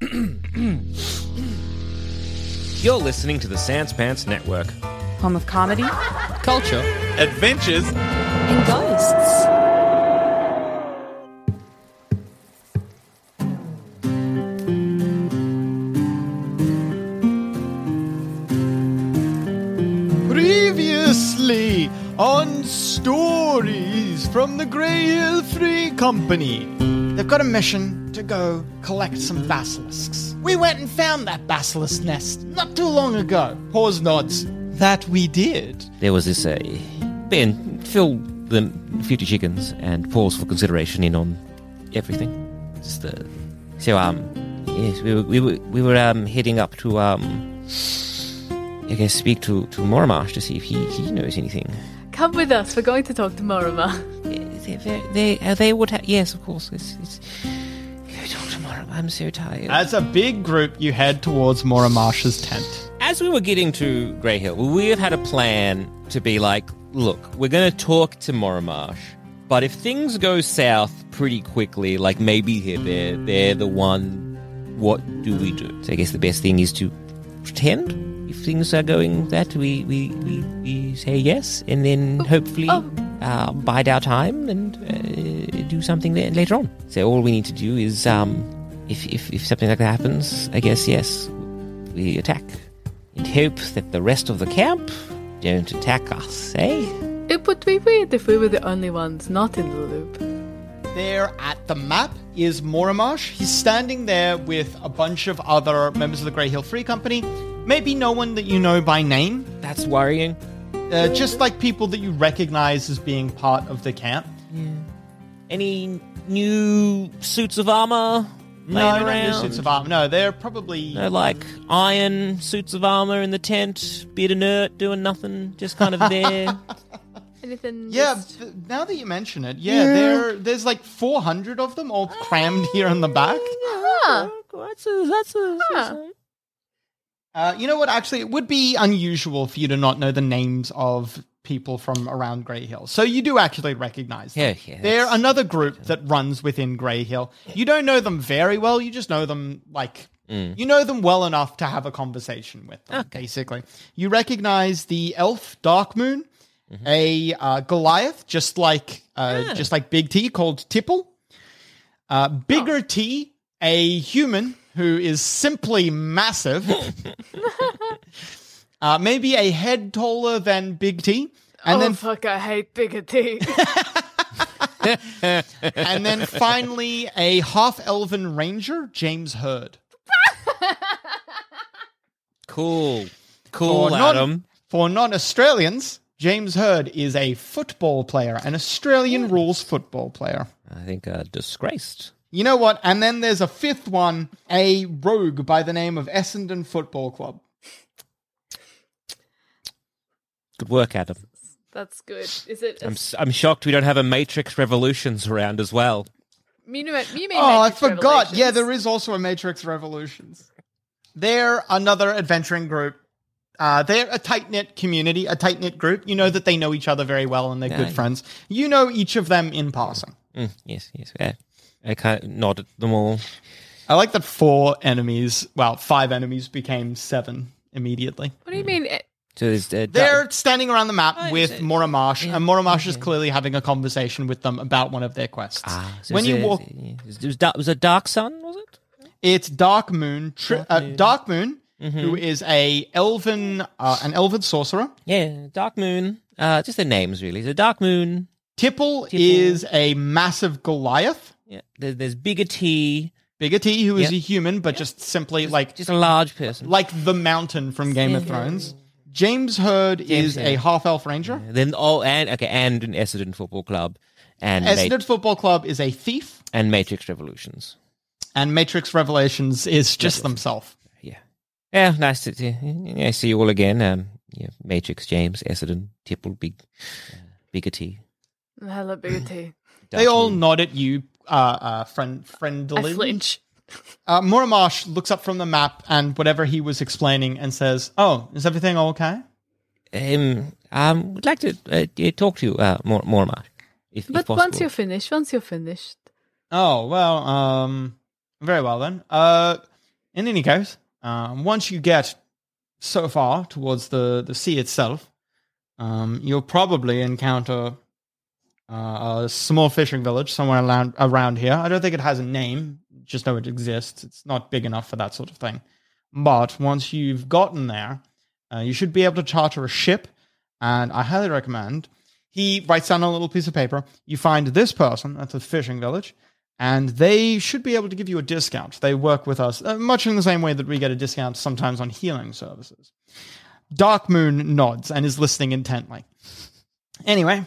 You're listening to the Sans Pants Network. Home of comedy Culture. Adventures. and ghosts. Previously on Stories from the Grey Hill Free Company. They've got a mission to go collect some basilisks. We went and found that basilisk nest not too long ago. Pause nods. That we did. There was this, uh, Ben, fill the 50 chickens and pause for consideration in on everything. Just, uh, so, um, yes, we were, we were, we were um, heading up to, um, I guess, speak to, to Moramash to see if he, he knows anything. Come with us. We're going to talk to Morima. They, they, they, uh, they would have, yes, of course. It's, it's, go talk to Moramash. I'm so tired. As a big group, you head towards Moramash's tent. As we were getting to Grey Hill, we have had a plan to be like, look, we're going to talk to Moramash, but if things go south pretty quickly, like maybe they're, they're, they're the one, what do we do? So I guess the best thing is to pretend. If things are going that, we, we, we, we say yes, and then hopefully oh. Uh, bide our time and uh, do something there later on. So all we need to do is, um, if, if, if something like that happens, I guess, yes, we attack and hope that the rest of the camp don't attack us, eh? It would be weird if we were the only ones not in the loop. There at the map is Moramash. He's standing there with a bunch of other members of the Grey Hill Free Company. Maybe no one that you know by name, That's worrying. Uh, just like people that you recognize as being part of the camp. Yeah. Any new suits of armor? No, laying not around? new suits of armor. No, they're probably. No, like iron suits of armor in the tent, bit inert, doing nothing, just kind of there. Anything? yeah, just- th- now that you mention it, yeah, there there's like 400 of them all crammed here in the back. Ah, that's a, that's a, Huh. Uh, you know what? Actually, it would be unusual for you to not know the names of people from around Grey Hill. So you do actually recognize them. Yeah, yeah, They're another group that runs within Grey Hill. You don't know them very well. You just know them like you know them well enough to have a conversation with them. Basically, you recognize the elf Darkmoon, a uh, Goliath, just like uh, just like Big T, called Tipple. Uh, Bigger T, a human who is simply massive. uh, maybe a head taller than Big T. And oh then fuck! I hate bigger T. and then finally a half elven ranger, James Hird. Cool. Cool, For non- Adam. For non Australians, James Hird is a football player, an Australian rules football player. I think uh, disgraced. You know what? And then there's a fifth one, a rogue by the name of Essendon Football Club. Good work, Adam. That's good. Is it? I'm, s- I'm shocked we don't have a Matrix Revolutions around as well. You mean, you mean Oh, I forgot. Yeah, there is also a Matrix Revolutions. They're another adventuring group. Uh, they're a tight knit community, a tight knit group. You know that they know each other very well and they're good Yeah. friends. You know each of them in passing. Mm, yes, yes. Yeah. I kind of nod at them all. I like that four enemies, well, five enemies became seven immediately. What do you mean? So there's uh, They're standing around the map Oh, with so- Moramash, yeah, and Moramash is clearly having a conversation with them about one of their quests. Ah, so when you a- walk, yeah, it was, it was, da- it was a dark sun, was it? It's Dark Moon. Tri- Dark uh, Moon. Dark Moon, Mm-hmm. who is a elven, uh, an elven sorcerer. Yeah, Dark Moon. Uh, just the names really. So Dark Moon. Tipple, Tipple. is a massive Goliath. Yeah, there, there's Bigger T. Bigger T, who is Yep. a human, but just simply like Just a large person. like the mountain from Game of Thrones. James Hird James is a half elf ranger. Then oh, and okay, and an Essendon Football Club, and Ma- Essendon Football Club is a thief, and Matrix Revolutions. and Matrix Revelations is just themselves. Yeah, yeah. Nice to, to yeah, see you all again. Um, yeah, Matrix, James, Essendon, Tipple, Big, Bigger T. Hello, Bigger T. They all Moon. nod at you, uh, uh, friend, friendly. I flinch. Uh, Moramash looks up from the map and whatever he was explaining and says, "Oh, is everything okay?" Um, um, would like to uh, talk to you uh, more, more, Mark, if, if But possible. once you're finished, once you're finished, Oh well, um, very well then. Uh, in any case, um, once you get so far towards the the sea itself, um, you'll probably encounter uh, a small fishing village somewhere around around here. I don't think it has a name; just know it exists. It's not big enough for that sort of thing. But once you've gotten there, uh, you should be able to charter a ship, and I highly recommend. He writes down a little piece of paper. You find this person at the fishing village, and they should be able to give you a discount. They work with us uh, much in the same way that we get a discount sometimes on healing services. Dark Moon nods and is listening intently. Anyway,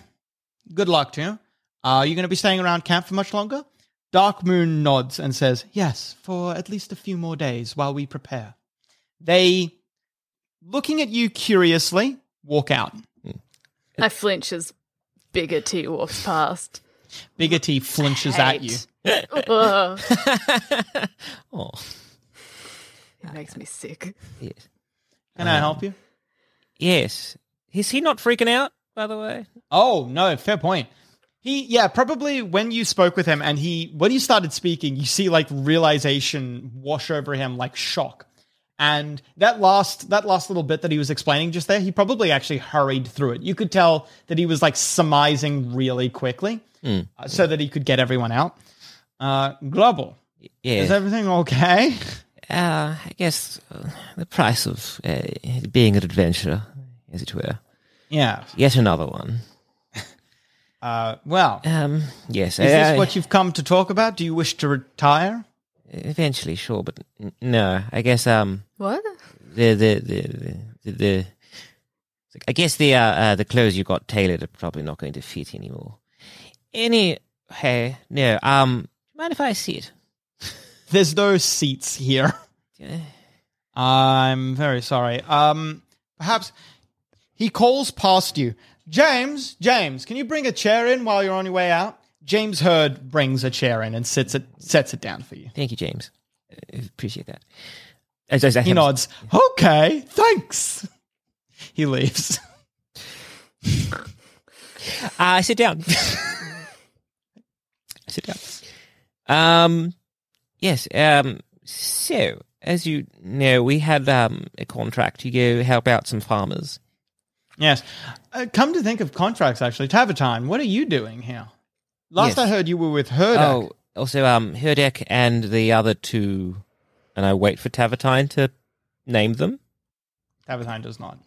good luck to you. Are you going to be staying around camp for much longer? Dark Moon nods and says, Yes, for at least a few more days while we prepare. They, looking at you curiously, walk out. Hmm. I flinch as Bigger T walks past. Bigger T flinches at you. Oh, it makes me sick. yes, Can I um, help you? yes. Is he not freaking out? By the way, Oh no, fair point. He yeah, probably when you spoke with him and he when he started speaking, you see like realization wash over him like shock. And that last that last little bit that he was explaining just there, he probably actually hurried through it. You could tell that he was like surmising really quickly uh, so that he could get everyone out. Uh Global, yeah. is everything okay? Uh, I guess uh, the price of uh, being an adventurer, as it were. Yeah. Yet another one. Uh well, Um, yes. is I- this what you've come to talk about? Do you wish to retire? Eventually, sure, but n- no. I guess um What? the the the the, the I guess the uh, uh the clothes you got tailored are probably not going to fit anymore. Any hey no um mind if I sit? There's no seats here. Yeah. I'm very sorry. Um, perhaps he calls past you. James, James, can you bring a chair in while you're on your way out? James Hird brings a chair in and sits it, sets it down for you. Thank you, James. I appreciate that. As, as I He nods. Okay, thanks. He leaves. I sit down. Sit down. Um, yes. Um, so as you know, we had um a contract to go help out some farmers. Yes. Uh, come to think of contracts, actually, Tavatine, what are you doing here? Last Yes. I heard, you were with Hurdak. Oh, also um Herdek and the other two, and I wait for Tavatine to name them, Tavatine does not.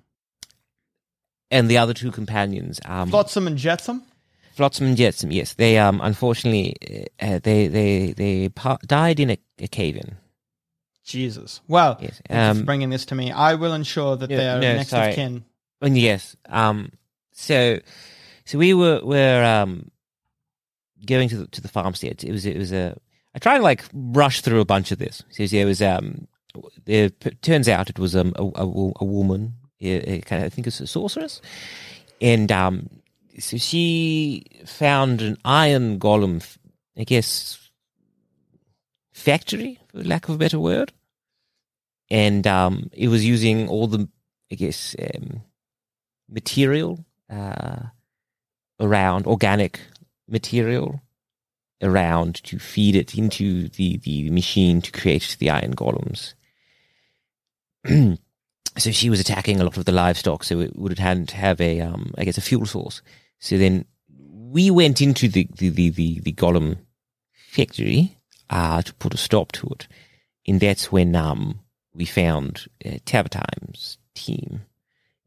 and the other two companions. Um, Flotsam and Jetsam. Flotsam and Jetsam. Yes, they um unfortunately uh, they they they died in a, a cave in. Jesus. Well, Yes, um, bringing this to me. I will ensure that No, they are no, next sorry. of kin. And yes, um, so so we were were um going to the, to the farmstead. It was it was a I tried to like rush through a bunch of this. So there was um it turns out it was um a a, a woman, a, a kind of I think it's a sorceress, and um so she found an iron golem, I guess factory for lack of a better word, and um it was using all the I guess um material uh, around organic material around to feed it into the, the machine to create the iron golems. so she was attacking a lot of the livestock, so it would have to have a um, I guess a fuel source. So then we went into the the the, the, the golem factory uh, to put a stop to it. and that's when um we found uh, Tavatime's team,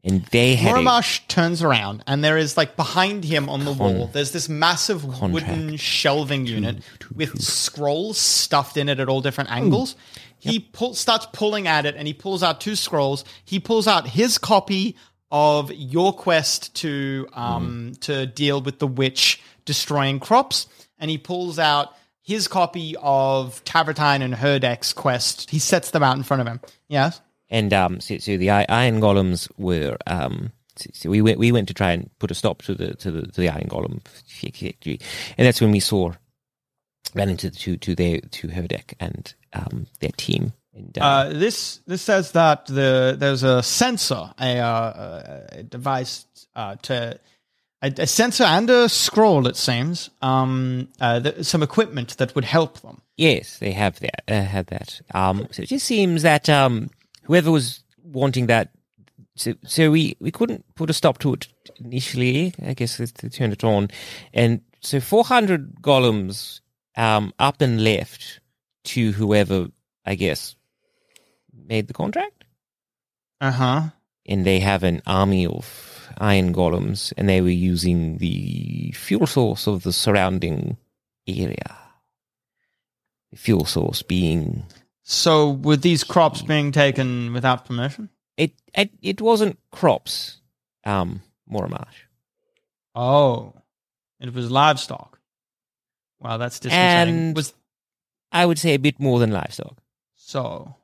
and they had Moramash turns around and there is like behind him on the wall, there's this massive wooden shelving unit with scrolls stuffed in it at all different angles. He pull, starts pulling at it and he pulls out two scrolls. He pulls out his copy of your quest to um to deal with the witch destroying crops and he pulls out his copy of Tavertine and Herdek's quest. He sets them out in front of him. Yes. And um, so, so the iron golems were um, so, we went we went to try and put a stop to the to the, to the iron golem factory, and that's when we saw ran into the, to to their to Herdek and um, their team. And, uh, Uh, this this says that the there's a sensor, a, uh, a device uh, to a, a sensor and a scroll. It seems um, uh, th- some equipment that would help them. yes, they have that. Uh, had that. Um, so it just seems that um, whoever was wanting that. So, so we, we couldn't put a stop to it initially. I guess they they turned it on, and so four hundred golems um, up and left to whoever I guess made the contract, Uh huh. and they have an army of iron golems, and they were using the fuel source of the surrounding area. The fuel source being So were these crops being taken without permission? it. It, it wasn't crops, um, Moramash. Oh, it was livestock. Wow, that's disconcerting. And- was I would say a bit more than livestock. So,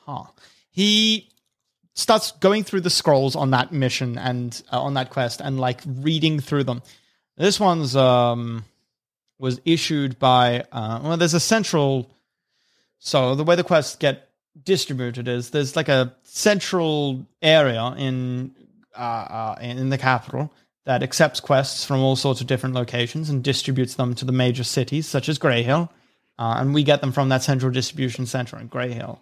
huh. He starts going through the scrolls on that mission and uh, on that quest and like reading through them. This one's um was issued by uh well there's a central so the way the quests get distributed is there's like a central area in uh, uh in the capital that accepts quests from all sorts of different locations and distributes them to the major cities such as Greyhill uh, and we get them from that central distribution center in Grey Hill.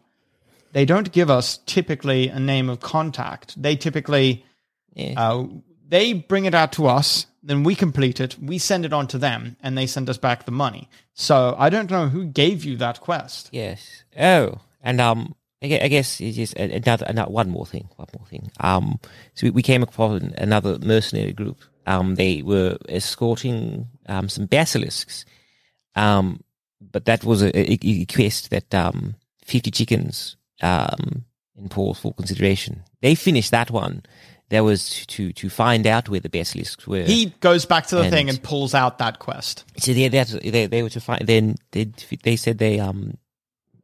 They don't give us typically a name of contact. They typically Yeah. They bring it out to us, then we complete it, we send it on to them, and they send us back the money. So I don't know who gave you that quest. Yes. Oh, and um, I guess it's just another, another one more thing. One more thing. Um, so we, we came across another mercenary group. Um, they were escorting um some basilisks. Um, but that was a, a, a quest that um fifty chickens um in Paul's full consideration. They finished that one. That was to to find out where the basilisks were. He goes back to the And- thing and pulls out that quest. so they, they they were to find. Then they they said they um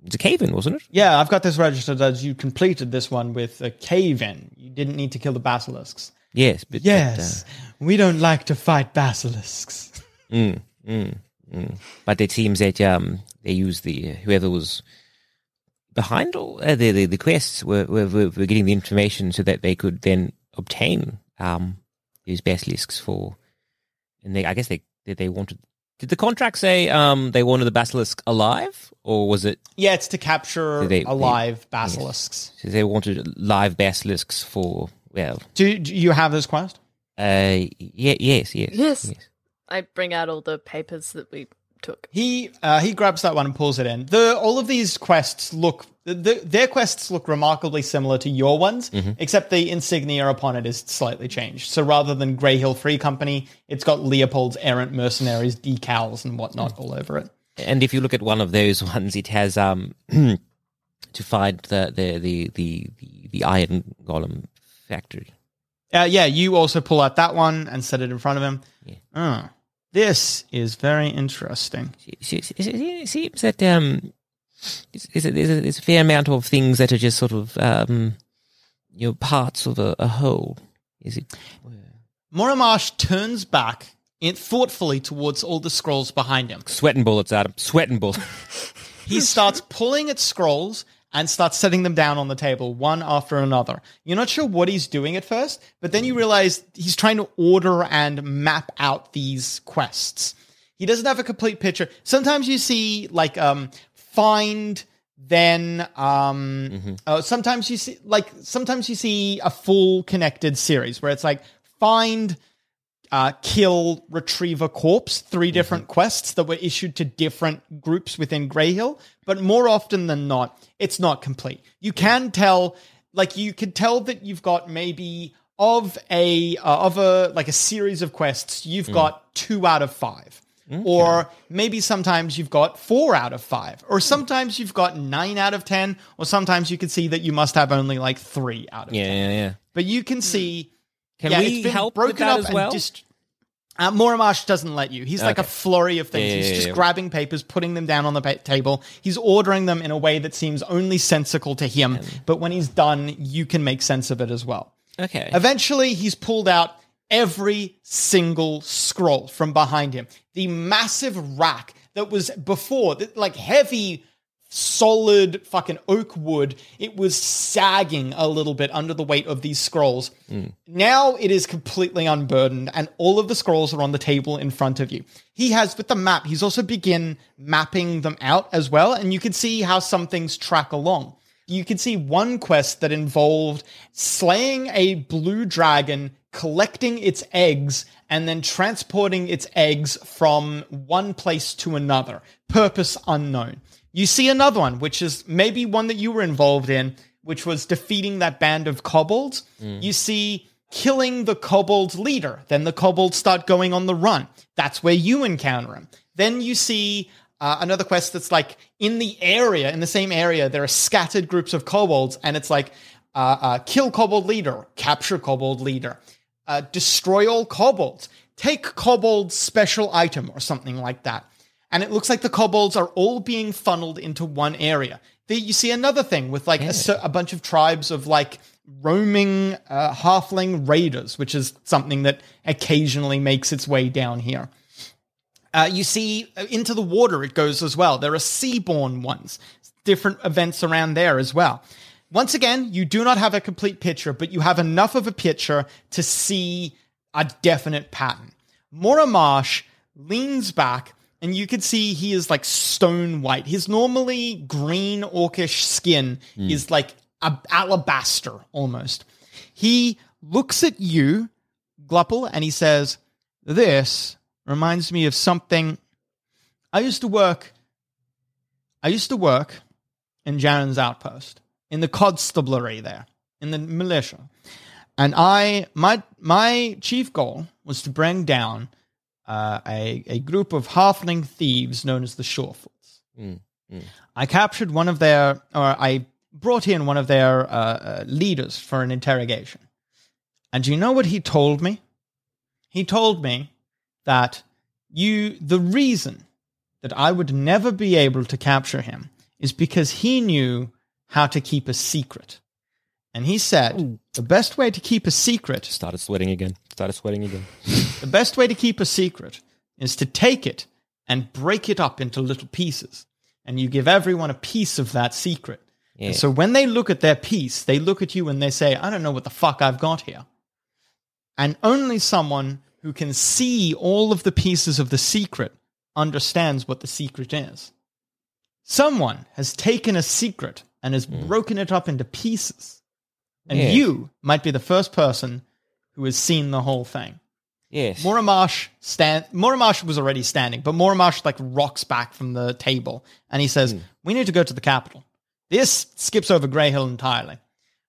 it's a cave in, wasn't it? Yeah, I've got this registered as you completed this one with a cave in. You didn't need to kill the basilisks. Yes, but but, Yes, we don't like to fight basilisks. Mm, mm, mm. But it seems that um, they used the whoever was behind all uh, the, the the quests were were were getting the information so that they could then obtain um these basilisks for, and they I guess they they, they wanted. Did the contract say um they wanted the basilisk alive, or was it Yeah, it's to capture They- they- alive basilisks. so they wanted live basilisks for? Well, Do, do you have this quest? uh, yeah, yes, yes, Yes. I bring out all the papers that we took. He uh, he grabs that one and pulls it in. The all of these quests look the, the, their quests look remarkably similar to your ones, except the insignia upon it is slightly changed. So rather than Grey Hill Free Company, it's got Leopold's errant mercenaries decals and whatnot all over it. And if you look at one of those ones, it has um to find the the the the, the, the iron golem factory. Uh, yeah, you also pull out that one and set it in front of him. Oh, this is very interesting. It it seems that um it's, it's, a, there's, a, there's a fair amount of things that are just sort of um you know parts of a, a whole. Is it? Moramash turns back in, thoughtfully towards all the scrolls behind him. Sweating bullets, Adam. Sweating bullets. He starts pulling at scrolls and starts setting them down on the table one after another. You're not sure what he's doing at first, but then you realize he's trying to order and map out these quests. He doesn't have a complete picture. Sometimes you see like um find then um uh, sometimes you see like sometimes you see a full connected series where it's like find uh, kill, retrieve a corpse, 3 different quests that were issued to different groups within Grey Hill. But more often than not, it's not complete. You can tell, like you could tell that you've got maybe of a uh, of a like a series of quests, you've got two out of five. Or maybe sometimes you've got four out of five, or sometimes you've got nine out of ten, or sometimes you can see that you must have only like three out of Yeah, ten. yeah, yeah. But you can see Can yeah, we help broken with that up as well? dist- uh, Moramash doesn't let you. He's like a flurry of things. Yeah, He's yeah, just yeah. grabbing papers, putting them down on the pa- table. He's ordering them in a way that seems only sensical to him. But when he's done, you can make sense of it as well. Okay. Eventually, he's pulled out every single scroll from behind him. The massive rack that was before, like heavy, solid fucking oak wood, it was sagging a little bit under the weight of these scrolls. Mm. Now it is completely unburdened, and all of the scrolls are on the table in front of you. He has, with the map, he's also begin mapping them out as well, and you can see how some things track along you can see one quest that involved slaying a blue dragon, collecting its eggs, and then transporting its eggs from one place to another. Purpose unknown. You see another one, which is maybe one that you were involved in, which was defeating that band of kobolds. You see killing the kobold leader. Then the kobolds start going on the run. That's where you encounter him. Then you see uh, another quest that's like in the area, in the same area, there are scattered groups of kobolds, and it's like uh, uh, kill kobold leader, capture kobold leader, uh, destroy all kobolds, take kobold special item, or something like that. And it looks like the kobolds are all being funneled into one area. There you see another thing with like a, a bunch of tribes of like roaming uh, halfling raiders, which is something that occasionally makes its way down here. Uh, you see uh, into the water it goes as well. There are seaborne ones, different events around there as well. Once again, you do not have a complete picture, but you have enough of a picture to see a definite pattern. Moramash leans back, and you can see he is like stone white. His normally green orcish skin hmm. is like a- alabaster almost. He looks at you, Gluppel, and he says, This reminds me of something. I used to work. I used to work in Jaren's outpost in the constabulary there in the militia, and I my my chief goal was to bring down uh, a a group of halfling thieves known as the Shorefoots. I captured one of their, or I brought in one of their uh, uh, leaders for an interrogation. And do you know what he told me? He told me that you, the reason that I would never be able to capture him is because he knew how to keep a secret. And he said the best way to keep a secret, Started sweating again. Started sweating again. the best way to keep a secret is to take it and break it up into little pieces. And you give everyone a piece of that secret. Yeah. So when they look at their piece, they look at you and they say, I don't know what the fuck I've got here. And only someone who can see all of the pieces of the secret understands what the secret is. Someone has taken a secret and has hmm. broken it up into pieces. And Yeah. you might be the first person who has seen the whole thing. Yes. Moramash stand Moramash was already standing, but Moramash like rocks back from the table and he says, We need to go to the capital. This skips over Grey Hill entirely.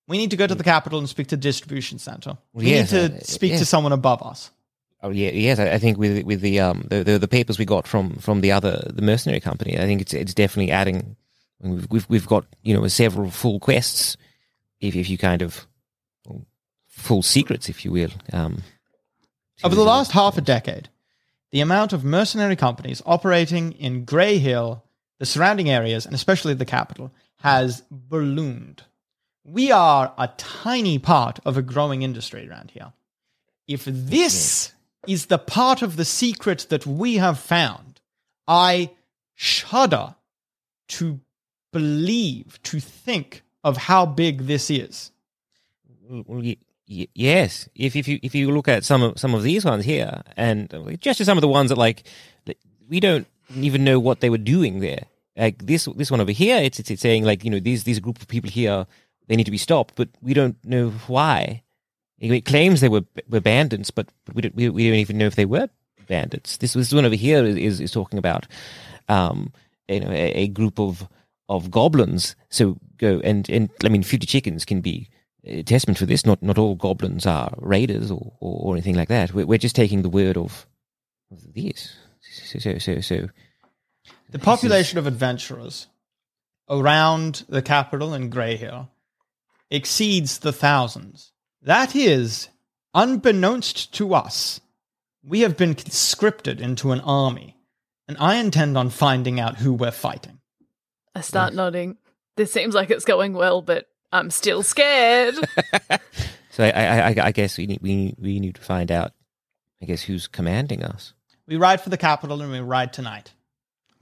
We need to go to the capital and speak to the distribution center. We yes, need to uh, speak yeah. to someone above us. Oh yeah, yes. I I think with with the um the, the, the papers we got from from the other the mercenary company, I think it's it's definitely adding. We've we've, we've got you know several full quests, if if you kind of full secrets, if you will. Um, Over the last half a decade, the amount of mercenary companies operating in Grey Hill, the surrounding areas, and especially the capital, has ballooned. We are a tiny part of a growing industry around here. If this is the part of the secret that we have found, I shudder to believe, to think of how big this is. Yes. If if you if you look at some of some of these ones here, and uh, just some of the ones that like we don't even know what they were doing there. Like this this one over here, it's it's, it's saying like you know these these group of people here they need to be stopped, but we don't know why. It claims they were were bandits, but we don't, we, we don't even know if they were bandits. This, this one over here is, is, is talking about, um, you know, a, a group of of goblins. So go and and I mean, fifty chickens can be a testament for this. Not not all goblins are raiders or or, or anything like that. We're, we're just taking the word of, of this. So so so. so The population of adventurers around the capital in Greyhill exceeds the thousands. That is, unbeknownst to us, we have been conscripted into an army, and I intend on finding out who we're fighting. I start nodding. This seems like it's going well, but I'm still scared. So I, I, I, I guess we need, we we need to find out. I guess who's commanding us. We ride for the capital and we ride tonight.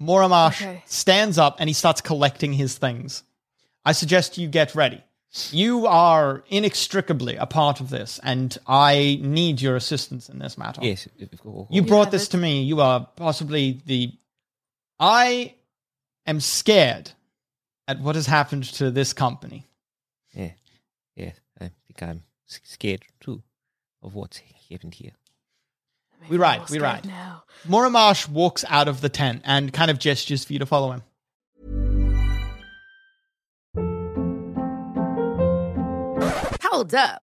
Moramash Okay. stands up and he starts collecting his things. I suggest you get ready. You are inextricably a part of this, and I need your assistance in this matter. Yes, if- if- or- You You brought have this to me. You are possibly the. I am scared at what has happened to this company. yeah, yeah. I think I'm scared too of what's happened here. We ride, More we scared ride. Now. Moramash walks out of the tent and kind of gestures for you to follow him. Hold up.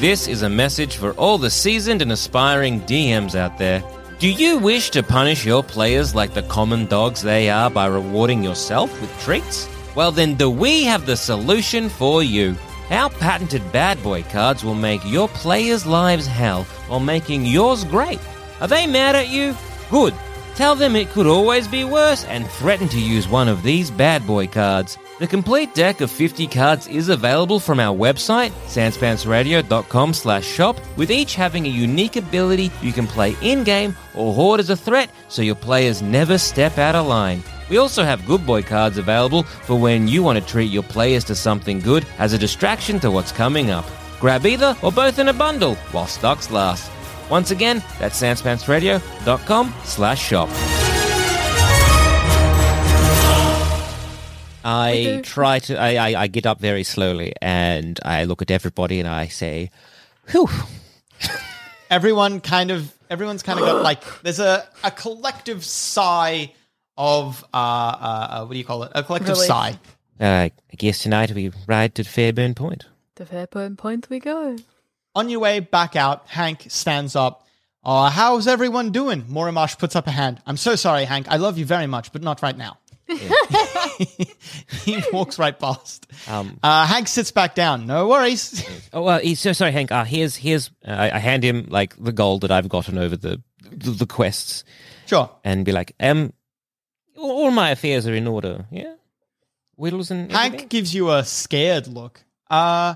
This is a message for all the seasoned and aspiring DMs out there. Do you wish to punish your players like the common dogs they are by rewarding yourself with treats? Well, then, do we have the solution for you? Our patented bad boy cards will make your players' lives hell while making yours great. Are they mad at you? Good. Tell them it could always be worse and threaten to use one of these bad boy cards. The complete deck of 50 cards is available from our website, sanspantsradio.com slash shop, with each having a unique ability you can play in-game or hoard as a threat so your players never step out of line. We also have good boy cards available for when you want to treat your players to something good as a distraction to what's coming up. Grab either or both in a bundle while stocks last. Once again, that's sanspantsradio.com slash shop. I try to, I, I, I get up very slowly and I look at everybody and I say, whew, Everyone kind of, everyone's kind of got like, there's a, a collective sigh of, uh, uh, uh, what do you call it? A collective Relief. sigh. uh, I guess tonight we ride to Fairburn Point. To Fairburn Point we go. On your way back out, Hank stands up. Uh, how's everyone doing? Moramash puts up a hand. I'm so sorry, Hank. I love you very much, but not right now. he walks right past. Um, Uh, Hank sits back down. No worries. Oh well, he's so sorry, Hank. Uh, here's here's uh, I, I hand him like the gold that I've gotten over the the, the quests, sure. and be like, um, all, all my affairs are in order. Yeah, whittles and Hank everything? gives you a scared look. Uh,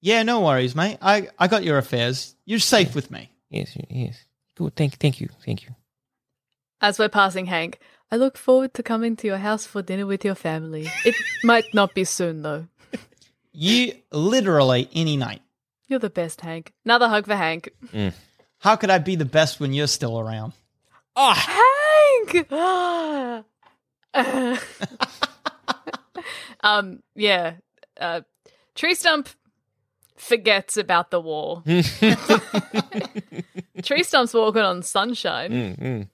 yeah, no worries, mate. I, I got your affairs. You're safe with me. Yes, yes. Good. Thank thank you, thank you. As we're passing Hank, I look forward to coming to your house for dinner with your family. It might not be soon though. You literally any night. You're the best, Hank. Another hug for Hank. How could I be the best when you're still around? Oh. Hank! um, yeah. Uh, Tree Stump forgets about the war. Tree Stump's walking on sunshine.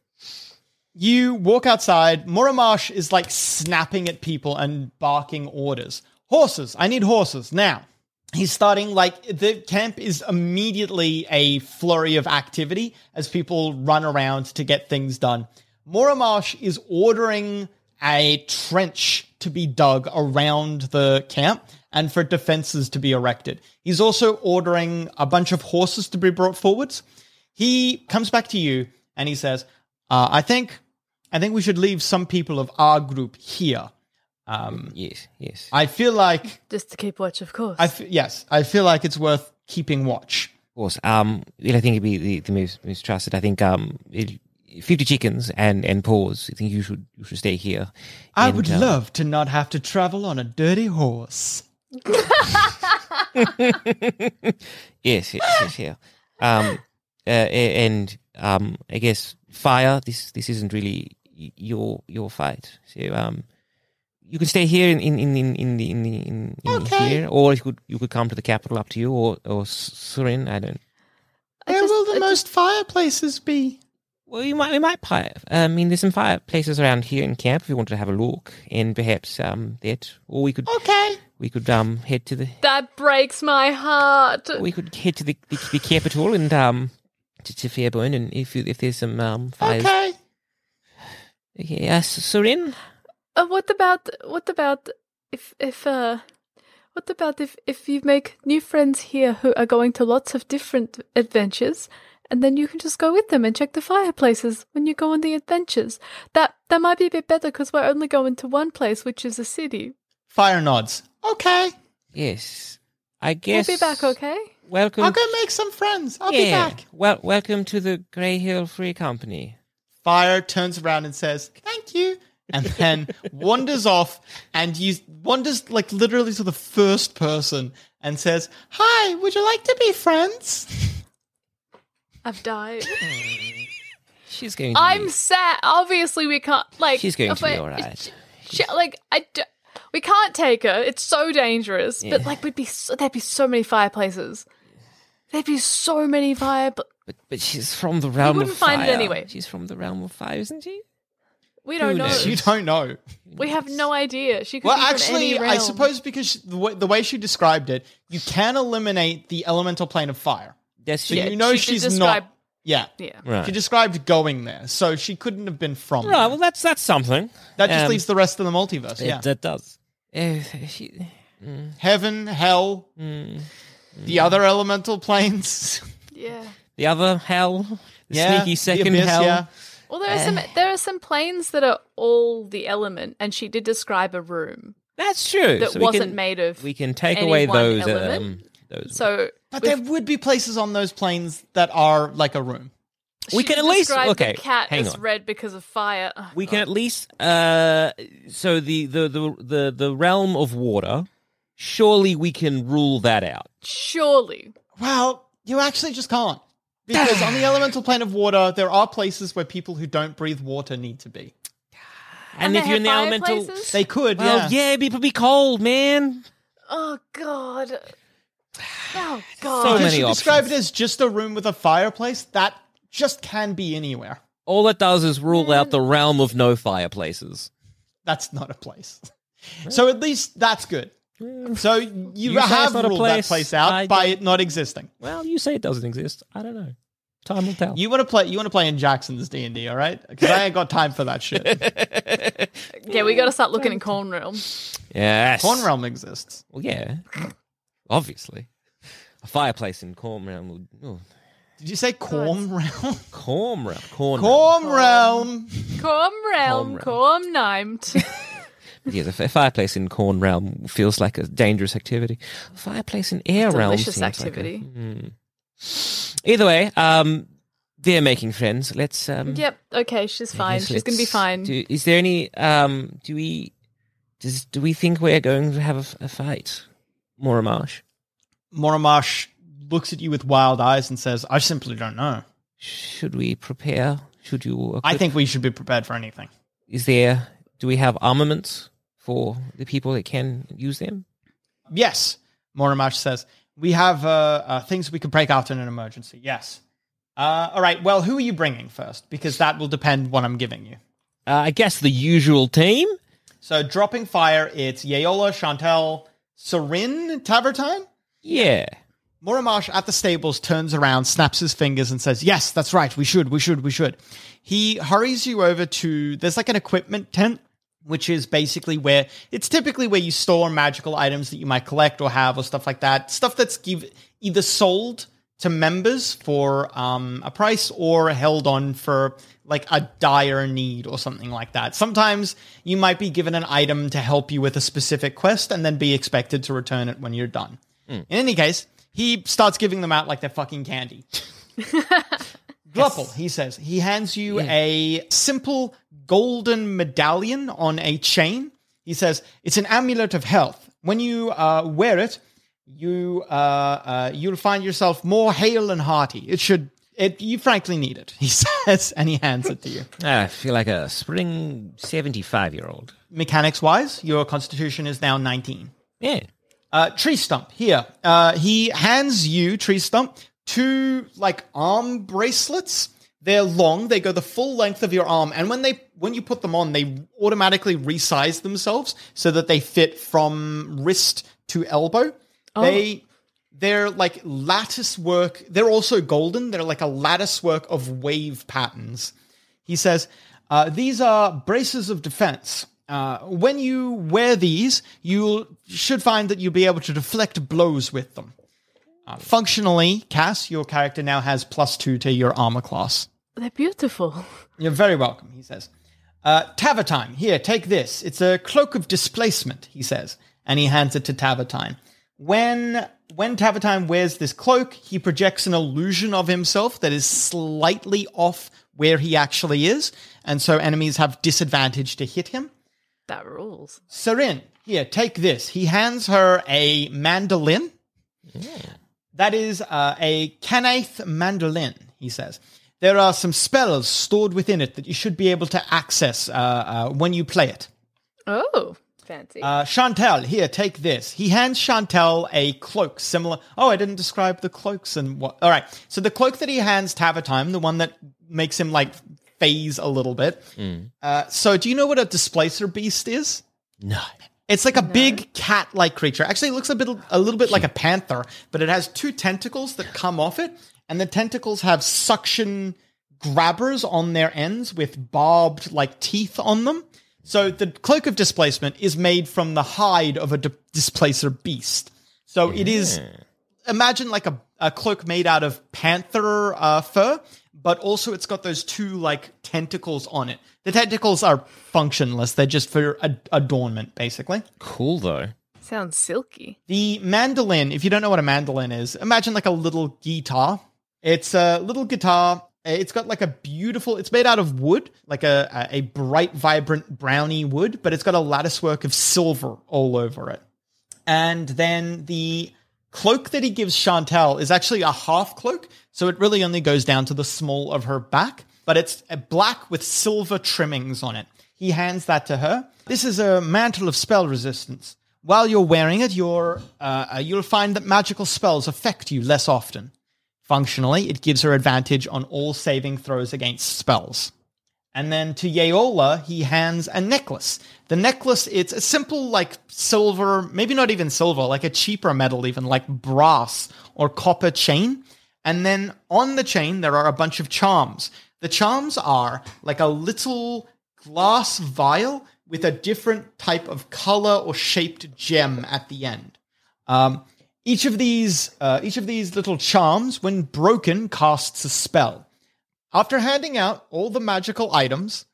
You walk outside. Moramash is like snapping at people and barking orders. Horses. I need horses now. He's starting like the camp is immediately a flurry of activity as people run around to get things done. Moramash is ordering a trench to be dug around the camp and for defenses to be erected. He's also ordering a bunch of horses to be brought forwards. He comes back to you and he says, uh, "I think, I think we should leave some people of our group here. Um, Yes, yes. I feel like, Just to keep watch, of course. I f- yes, I feel like it's worth keeping watch. Of course. Um, well, I think it'd be the, the most, most trusted. I think um, it, fifty chickens and and paws. I think you should you should stay here. I And, would uh, love to not have to travel on a dirty horse. Yes, yes, yes, yeah. Um, uh, and um, I guess fire. This this isn't really y- your your fight. So um, you can stay here in in in in in the in, the, in, in Okay. here, or you could you could come to the capital. Up to you, or or Surin. I don't. I Where just- will the I most fireplaces be? Well, you might we might pi- I mean, there's some fireplaces around here in camp if you wanted to have a look, and perhaps um that, or we could Okay. we could um head to the That breaks my heart. we could head to the the, the capital and um to, to Fairburn, and if you, if there's some um fires. Okay. Okay, uh, Surin. Uh, what about what about if if uh what about if if you make new friends here who are going to lots of different adventures and then you can just go with them and check the fireplaces when you go on the adventures. That that might be a bit better because we're only going to one place, which is a city. Fire nods. Okay. Yes, I guess We'll be back, okay? Welcome. I'll go make some friends. I'll be yeah. back. Well, welcome to the Grey Hill Free Company. Fire turns around and says, "Thank you," and then wanders off and you wanders like literally to the first person and says, "Hi, would you like to be friends?" I've died. She's going. To I'm Be, sad. Obviously, we can't like. she's going if to be I- all right. Sh- like I, d- we can't take her. It's so dangerous. But like, we'd be so, there'd be so many fireplaces. There'd be so many fire. But But but she's from the realm You wouldn't of find it anyway. She's from the realm of fire, isn't she? we don't know. you don't know. We have no idea. She could Well, be from actually, any I suppose because she, the, way, the way she described it, you can eliminate the elemental plane of fire. Yes, So. Yeah, you know she did she's describe- not. Yeah. Yeah. Right. She described going there, so she couldn't have been from. Right. there. Well, that's that's something. that just Um, leaves the rest of the multiverse. it- Yeah. that does. Uh, she, Heaven, hell, mm, the other elemental planes. Yeah. the other hell, the Yeah, sneaky the second abyss, hell. yeah. Well, there are some there are some planes that are all the element, and she did describe a room That's true. that So we wasn't can- made of. We can take any away one those. Um, those. so But there would be places on those planes that are like a room. We she can did at least- describe okay, the cat hang as on. red because of fire. Oh, we God. can at least. Uh, so the, the the the the realm of water. Surely we can rule that out. Surely. Well, you actually just can't. Because on the elemental plane of water, there are places where people who don't breathe water need to be. And, they if you're in the elemental, fireplaces? They could, well, yeah. yeah, it'd be cold, man. Oh God. Oh So God. Because many she described it as just a room with a fireplace. That just can be anywhere. All it does is rule out the mm. realm of no fireplaces. That's not a place. So at least that's good. So you, You have it's a ruled place, that place out I by don't- it not existing. Well, you say it doesn't exist. I don't know. Time will tell. You want to play? You want to play in Jackson's D and D, all right? Because I ain't got time for that shit. Yeah, we got to start looking in Corn Realm. yes. Corn Realm exists. Well, yeah. Obviously. A fireplace in Corn Realm would. Oh, Did you say Corn Realm? Corn Realm. Corn Realm. Corn Realm. Corn Realm, Realm. Corn Nimed. Yeah, the f- fireplace in Corn Realm feels like a dangerous activity. A fireplace in Air Realm Delicious seems like a- activity. Hmm. Either way, um, they're making friends. Let's. Um, yep. Okay, she's fine. She's gonna be fine. Do, is there any? Um, do we? Does do we think we're going to have a fight, Moramash? Moramash looks at you with wild eyes and says, I simply don't know. Should we prepare? Should you? I think we should be prepared for anything. Is there? Do we have armaments for the people that can use them? Yes, Moramash says. We have uh, uh, things we could break out in an emergency. Yes. Uh, all right. Well, who are you bringing first? Because that will depend what I'm giving you. Uh, I guess the usual team. So, dropping fire, it's Yeola, Chantel, Serin, Tavertine. Yeah. Moramash at the stables turns around, snaps his fingers, and says, Yes, that's right. We should, we should, we should. He hurries you over to, there's like an equipment tent, which is basically where it's typically where you store magical items that you might collect or have or stuff like that. Stuff that's give, either sold to members for um, a price or held on for like a dire need or something like that. Sometimes you might be given an item to help you with a specific quest and then be expected to return it when you're done. In any case, he starts giving them out like they're fucking candy. Glupple, he says. He hands you a simple golden medallion on a chain. He says, it's an amulet of health. When you uh, wear it, you uh, uh, you'll find yourself more hale and hearty. It should it you frankly need it, he says, and he hands it to you. I feel like a spring seventy-five-year-old. Mechanics wise, your constitution is now 19. Yeah. Uh, Tree Stump here. Uh, he hands you Tree Stump two like arm bracelets. They're long. They go the full length of your arm, and when they when you put them on, they automatically resize themselves so that they fit from wrist to elbow. They they're like lattice work. They're also golden. They're like a lattice work of wave patterns. He says, uh, These are bracers of defense. Uh, when you wear these, you should find that you'll be able to deflect blows with them. Uh, functionally, Cass, your character now has plus two to your armor class. They're beautiful. You're very welcome, he says. Uh, Tavatine, here, take this. It's a cloak of displacement, he says, and he hands it to Tavatine. When when Tavatine wears this cloak, he projects an illusion of himself that is slightly off where he actually is, and so enemies have disadvantage to hit him. That rules. Serin, here, take this. He hands her a mandolin. That is uh, a Canaith mandolin, he says. There are some spells stored within it that you should be able to access uh, uh, when you play it. Oh, fancy. Uh, Chantel, here, take this. He hands Chantel a cloak similar. Oh, I didn't describe the cloaks and what. All right. So the cloak that he hands Tavatine, the one that makes him like phase a little bit. Uh, so do you know what a displacer beast is? No. It's like a big cat-like creature. Actually, it looks a bit, a little bit like a panther, but it has two tentacles that come off it, and the tentacles have suction grabbers on their ends with barbed like teeth on them. So the cloak of displacement is made from the hide of a di- displacer beast. So it is imagine like a, a cloak made out of panther uh, fur, but also it's got those two like tentacles on it. The tentacles are functionless; they're just for ad- adornment, basically. Cool though. Sounds silky. The mandolin, if you don't know what a mandolin is, imagine like a little guitar. It's a little guitar. It's got like a beautiful, it's made out of wood, like a, a bright, vibrant browny wood, but it's got a lattice work of silver all over it. And then the cloak that he gives Chantel is actually a half cloak, so it really only goes down to the small of her back, but it's black with silver trimmings on it. He hands that to her. This is a mantle of spell resistance. While you're wearing it, you're, uh, uh, you'll find that magical spells affect you less often. Functionally, it gives her advantage on all saving throws against spells. And then to Yeola, he hands a necklace. The necklace, it's a simple, like, silver, maybe not even silver, like a cheaper metal, even like brass or copper chain. And then on the chain, there are a bunch of charms. The charms are like a little glass vial with a different type of color or shaped gem at the end. Um, each of these, uh, each of these little charms, when broken, casts a spell. After handing out all the magical items,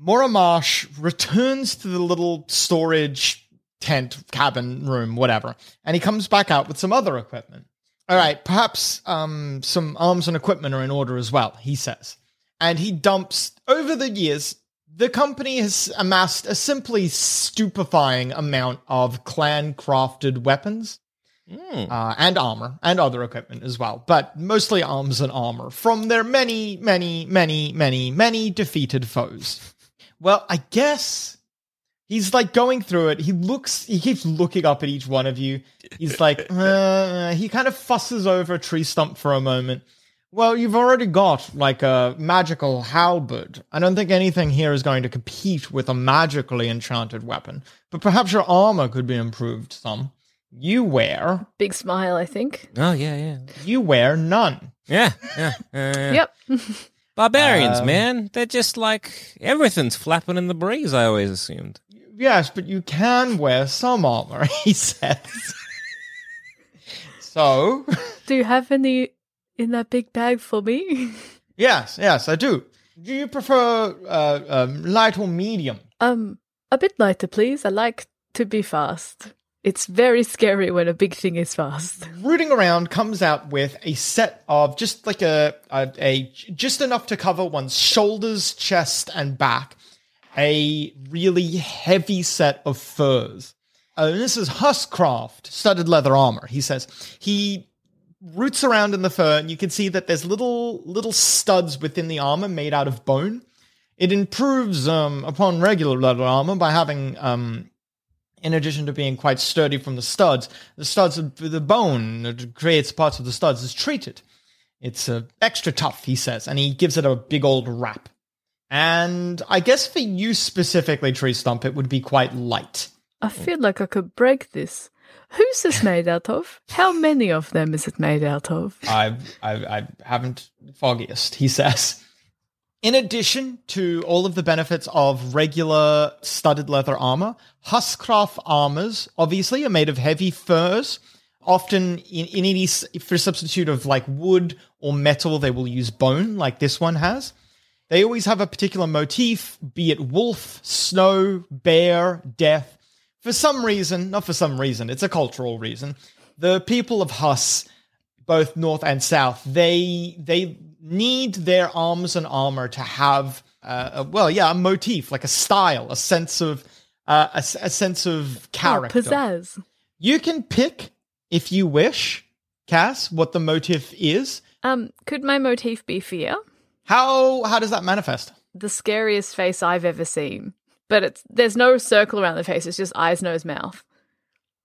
Moramash returns to the little storage tent, cabin, room, whatever, and he comes back out with some other equipment. All right, perhaps um, some arms and equipment are in order as well, he says. And he dumps, over the years, the company has amassed a simply stupefying amount of clan crafted weapons. Uh, and armor and other equipment as well, but mostly arms and armor from their many, many, many, many, many defeated foes. Well, I guess he's like going through it. He looks, he keeps looking up at each one of you. He's like, uh, he kind of fusses over a tree stump for a moment. Well, you've already got like a magical halberd. I don't think anything here is going to compete with a magically enchanted weapon, but perhaps your armor could be improved some. You wear, Big smile, I think. Oh yeah, yeah, you wear none. yeah, yeah. yeah. Yep. Barbarians, Um, man, they're just like everything's flapping in the breeze. I always assumed. Yes, but you can wear some armor, he says. so, Do you have any in that big bag for me? yes, yes, I do. Do you prefer uh, um, light or medium? um, a bit lighter, please. I like to be fast. It's very scary when a big thing is fast. Rooting around comes out with a set of just like a, a, a just enough to cover one's shoulders, chest, and back. A really heavy set of furs. Uh, this is Huscraft studded leather armor. He says he roots around in the fur, and you can see that there's little little studs within the armor made out of bone. It improves um, upon regular leather armor by having um, in addition to being quite sturdy from the studs, the studs of the bone that creates parts of the studs is treated. It's uh, extra tough, he says, and he gives it a big old wrap. And I guess for you specifically, Tree Stump, it would be quite light. I feel like I could break this. Who's this made out of? How many of them is it made out of? I, I, I haven't foggiest, he says. In addition to all of the benefits of regular studded leather armor, Huscraft armors obviously are made of heavy furs. Often, in, in any for substitute of like wood or metal, they will use bone, like this one has. They always have a particular motif, be it wolf, snow, bear, death. For some reason, not for some reason, it's a cultural reason. The people of Huss both north and south they they need their arms and armor to have uh, a, well yeah a motif like a style a sense of uh, a, a sense of character Oh, pizzazz. you can pick if you wish cass what the motif is Um, could my motif be fear? how how does that manifest The scariest face I've ever seen. But it's there's no circle around the face, it's just eyes, nose, mouth.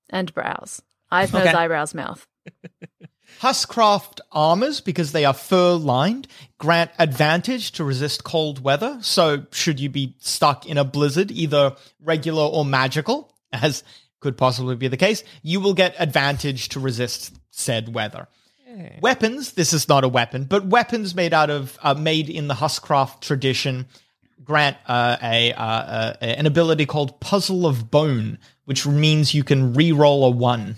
And brows. Eyes, nose, Okay. eyebrows, mouth. Huscraft armors, because they are fur lined, grant advantage to resist cold weather. So, should you be stuck in a blizzard, either regular or magical, as could possibly be the case, you will get advantage to resist said weather. Weapons, this is not a weapon, but weapons made out of, uh, made in the Huscraft tradition grant uh, a, uh, uh, an ability called Puzzle of Bone, which means you can re-roll a one.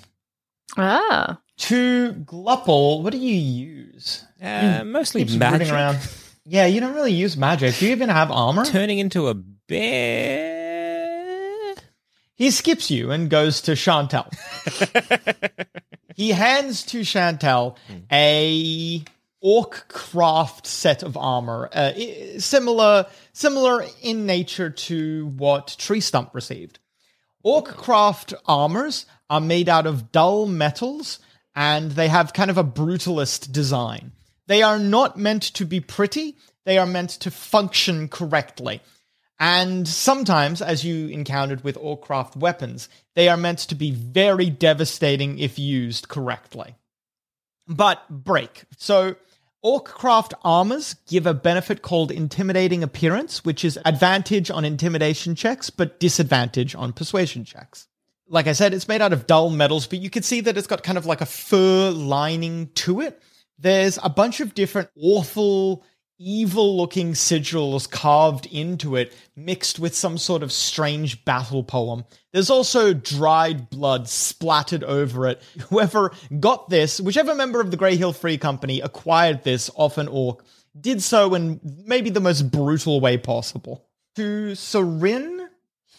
Ah. To Glupple, what do you use? Uh, mostly magic. around. Yeah, you don't really use magic. Do you even have armor? Turning into a bear. He skips you and goes to Chantel. he hands to Chantel a orc craft set of armor, uh, similar similar in nature to what Tree Stump received. Orc craft armors are made out of dull metals and they have kind of a brutalist design. They are not meant to be pretty, they are meant to function correctly. And sometimes, as you encountered with Orcraft weapons, they are meant to be very devastating if used correctly. But break. So, Orcraft armors give a benefit called Intimidating Appearance, which is advantage on intimidation checks, but disadvantage on persuasion checks. Like I said, it's made out of dull metals, but you can see that it's got kind of like a fur lining to it. There's a bunch of different awful, evil looking sigils carved into it, mixed with some sort of strange battle poem. There's also dried blood splattered over it. Whoever got this, whichever member of the Grey Hill Free Company acquired this off an orc, did so in maybe the most brutal way possible. To Serin,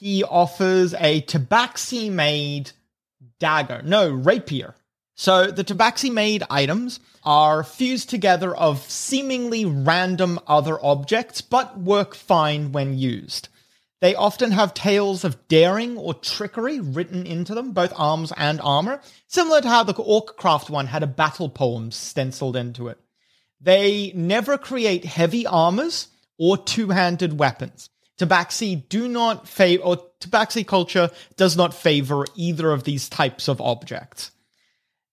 he offers a tabaxi made dagger. No, rapier. So the tabaxi made items are fused together of seemingly random other objects, but work fine when used. They often have tales of daring or trickery written into them, both arms and armor, similar to how the Orccraft one had a battle poem stenciled into it. They never create heavy armors or two-handed weapons. Tabaxi do not favor, or Tabaxi culture does not favor either of these types of objects.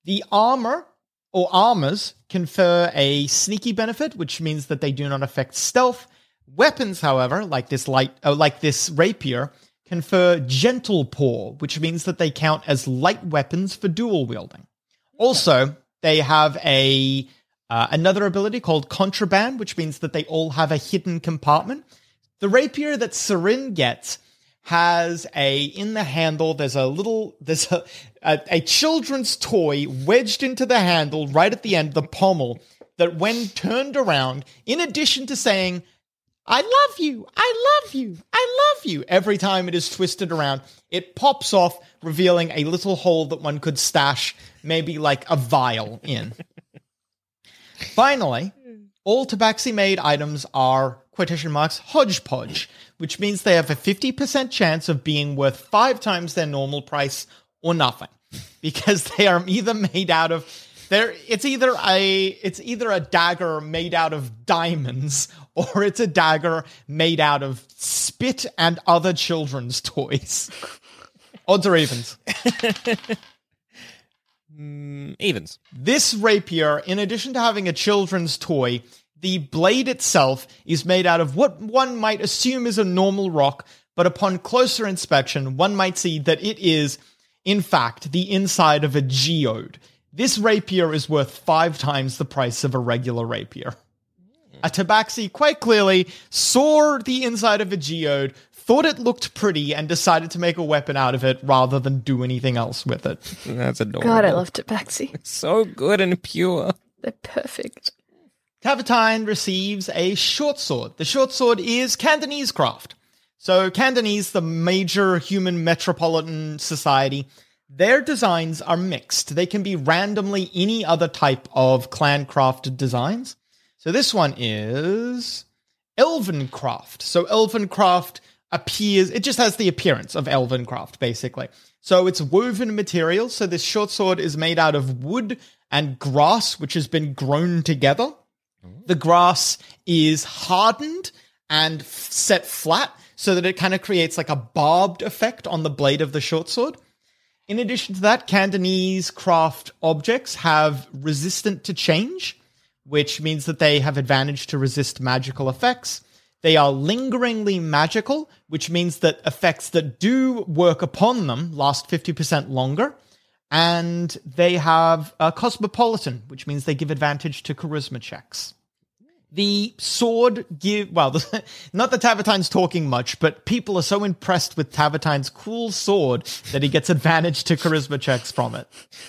The armor or armors confer a sneaky benefit, which means that they do not affect stealth. Weapons, however, like this light, uh, like this rapier, confer gentle paw, which means that they count as light weapons for dual wielding. Also, they have a uh, another ability called contraband, which means that they all have a hidden compartment. The rapier that Serin gets has a in the handle. There's a little there's a, a a children's toy wedged into the handle right at the end, of the pommel. That when turned around, in addition to saying I love you. I love you. I love you. Every time it is twisted around, it pops off, revealing a little hole that one could stash maybe like a vial in. Finally, all Tabaxi made items are quotation marks hodgepodge, which means they have a 50% chance of being worth five times their normal price or nothing because they are either made out of there it's either a it's either a dagger made out of diamonds or it's a dagger made out of spit and other children's toys. Odds or evens? Mm, evens. This rapier, in addition to having a children's toy, the blade itself is made out of what one might assume is a normal rock, but upon closer inspection, one might see that it is, in fact, the inside of a geode. This rapier is worth five times the price of a regular rapier. Hmm. A tabaxi quite clearly saw the inside of a geode, thought it looked pretty, and decided to make a weapon out of it rather than do anything else with it. That's adorable. God, I love Tabaxi. So good and pure. They're perfect. Tavatine receives a short sword. The short sword is Cantonese craft. So, Cantonese, the major human metropolitan society, their designs are mixed. They can be randomly any other type of clan crafted designs. So, this one is Elven craft. So, Elven craft appears, it just has the appearance of Elven craft, basically. So, it's woven material. So, this short sword is made out of wood and grass, which has been grown together. The grass is hardened and set flat so that it kind of creates like a barbed effect on the blade of the short sword. In addition to that, Cantonese craft objects have resistant to change, which means that they have advantage to resist magical effects. They are lingeringly magical, which means that effects that do work upon them last 50% longer. And they have a cosmopolitan, which means they give advantage to charisma checks. The sword give well, not that Tavatine's talking much, but people are so impressed with Tavatine's cool sword that he gets advantage to charisma checks from it.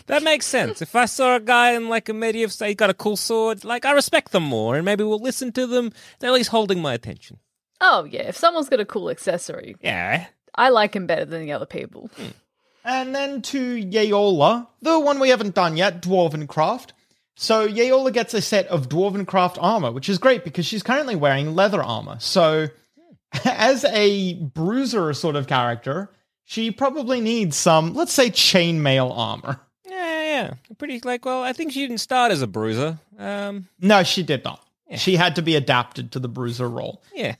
That makes sense. If I saw a guy in like a medieval say he got a cool sword, like I respect them more, and maybe we'll listen to them. They're at least holding my attention. Oh yeah, if someone's got a cool accessory, Yeah. I like him better than the other people. Hmm. And then to Yeola, the one we haven't done yet, Dwarven Craft. So Yeola gets a set of Dwarven Craft armor, which is great because she's currently wearing leather armor. So as a bruiser sort of character, she probably needs some, let's say, chainmail armor. Yeah, yeah. Pretty like well, I think she didn't start as a bruiser. Um No, she did not. She had to be adapted to the bruiser role. yeah.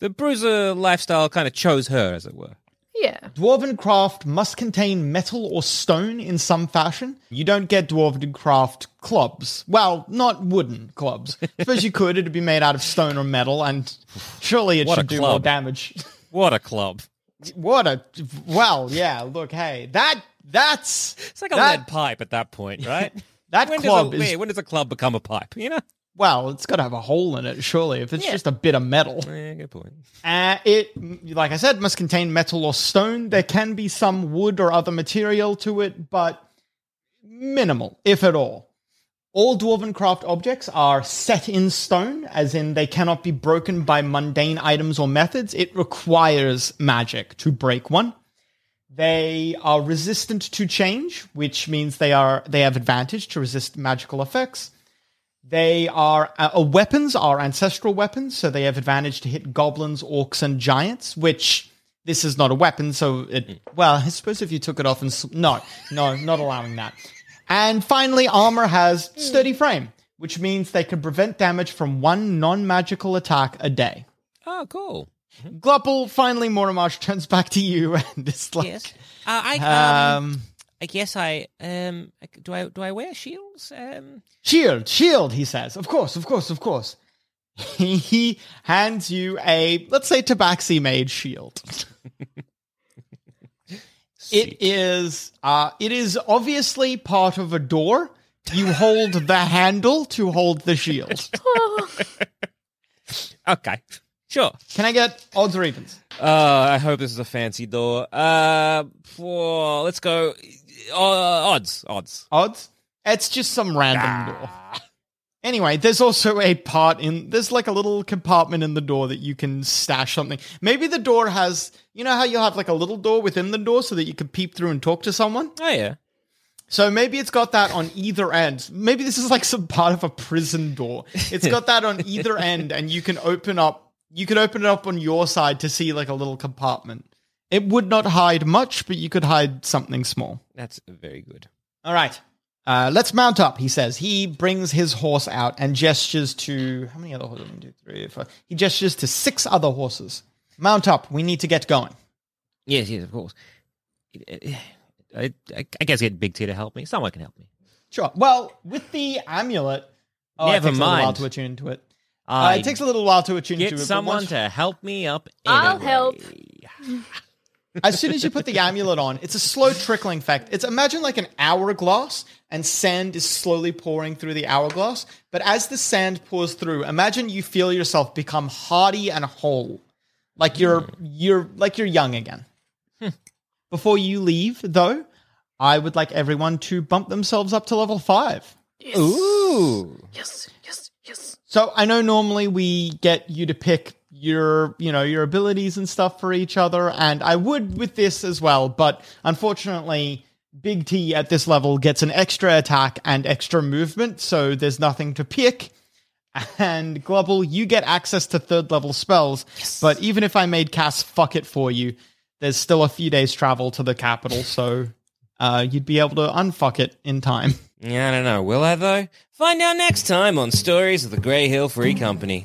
The bruiser lifestyle kind of chose her, as it were. Yeah. Dwarven craft must contain metal or stone in some fashion. You don't get dwarven craft clubs. Well, not wooden clubs. Suppose you could, it'd be made out of stone or metal, and surely it What should do more damage. What a club. what a well, yeah, look, hey. That that's It's like a that, lead pipe at that point, right? that when club does a, is yeah, when does a club become a pipe? You know? Well, it's gotta have a hole in it, surely, if it's just a bit of metal. Yeah, good point. Uh, it, like I said, must contain metal or stone. There can be some wood or other material to it, but minimal, if at all. All Dwarven craft objects are set in stone, as in they cannot be broken by mundane items or methods. It requires magic to break one. They are resistant to change, which means they are they have advantage to resist magical effects. They are uh, uh, weapons are ancestral weapons, so they have advantage to hit goblins, orcs, and giants. Which this is not a weapon, so it. Well, I suppose if you took it off and s- no, no, not allowing that. And finally, armor has sturdy frame, which means they can prevent damage from one non-magical attack a day. Oh, cool. Glupple, finally, Moramash turns back to you and it's like, Yes. Uh, I um, um, I guess I um do I do I wear shields? Um shield, shield, he says. Of course, of course, of course. he hands you a, let's say, Tabaxi made shield. It is uh it is obviously part of a door. You hold the handle to hold the shield. okay. Sure. Can I get odds or evens? Uh, I hope this is a fancy door. Uh, for, let's go. Uh, odds, odds. Odds? It's just some random door. Anyway, there's also a part in there's like a little compartment in the door that you can stash something. Maybe the door has you know how you'll have like a little door within the door so that you can peep through and talk to someone? Oh yeah. So maybe it's got that on either end. Maybe this is like some part of a prison door. It's got that on either end, and you can open up. You can open it up on your side to see like a little compartment. It would not hide much, but you could hide something small. That's very good. All right. Uh, let's mount up, he says. He brings his horse out and gestures to. How many other horses? One, two, three, four. He gestures to six other horses. Mount up. We need to get going. Yes, yes, of course. I, I, I guess get Big T to help me. Someone can help me. Sure. Well, with the amulet. Oh, Never it takes a little while to attune to it. Uh, it takes a little while to attune to it. Get someone once- to help me up. I'll help. as soon as you put the amulet on, it's a slow trickling effect. It's imagine like an hourglass and sand is slowly pouring through the hourglass. But as the sand pours through, imagine you feel yourself become hardy and whole. Like you're you're like you're young again. Before you leave, though, I would like everyone to bump themselves up to level five. Yes. Ooh. Yes, yes, yes. So I know normally we get you to pick your, you know, your abilities and stuff for each other, and I would with this as well, but unfortunately, Big T at this level gets an extra attack and extra movement, so there's nothing to pick. And Glupple you get access to third level spells, but even if I made Cass fuck it for you, there's still a few days travel to the capital, so uh, you'd be able to unfuck it in time. Yeah, I don't know. Will I though? Find out next time on Stories of the Grey Hill Free Company.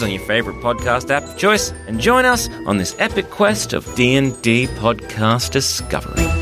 on your favorite podcast app of choice and join us on this epic quest of D&D podcast discovery.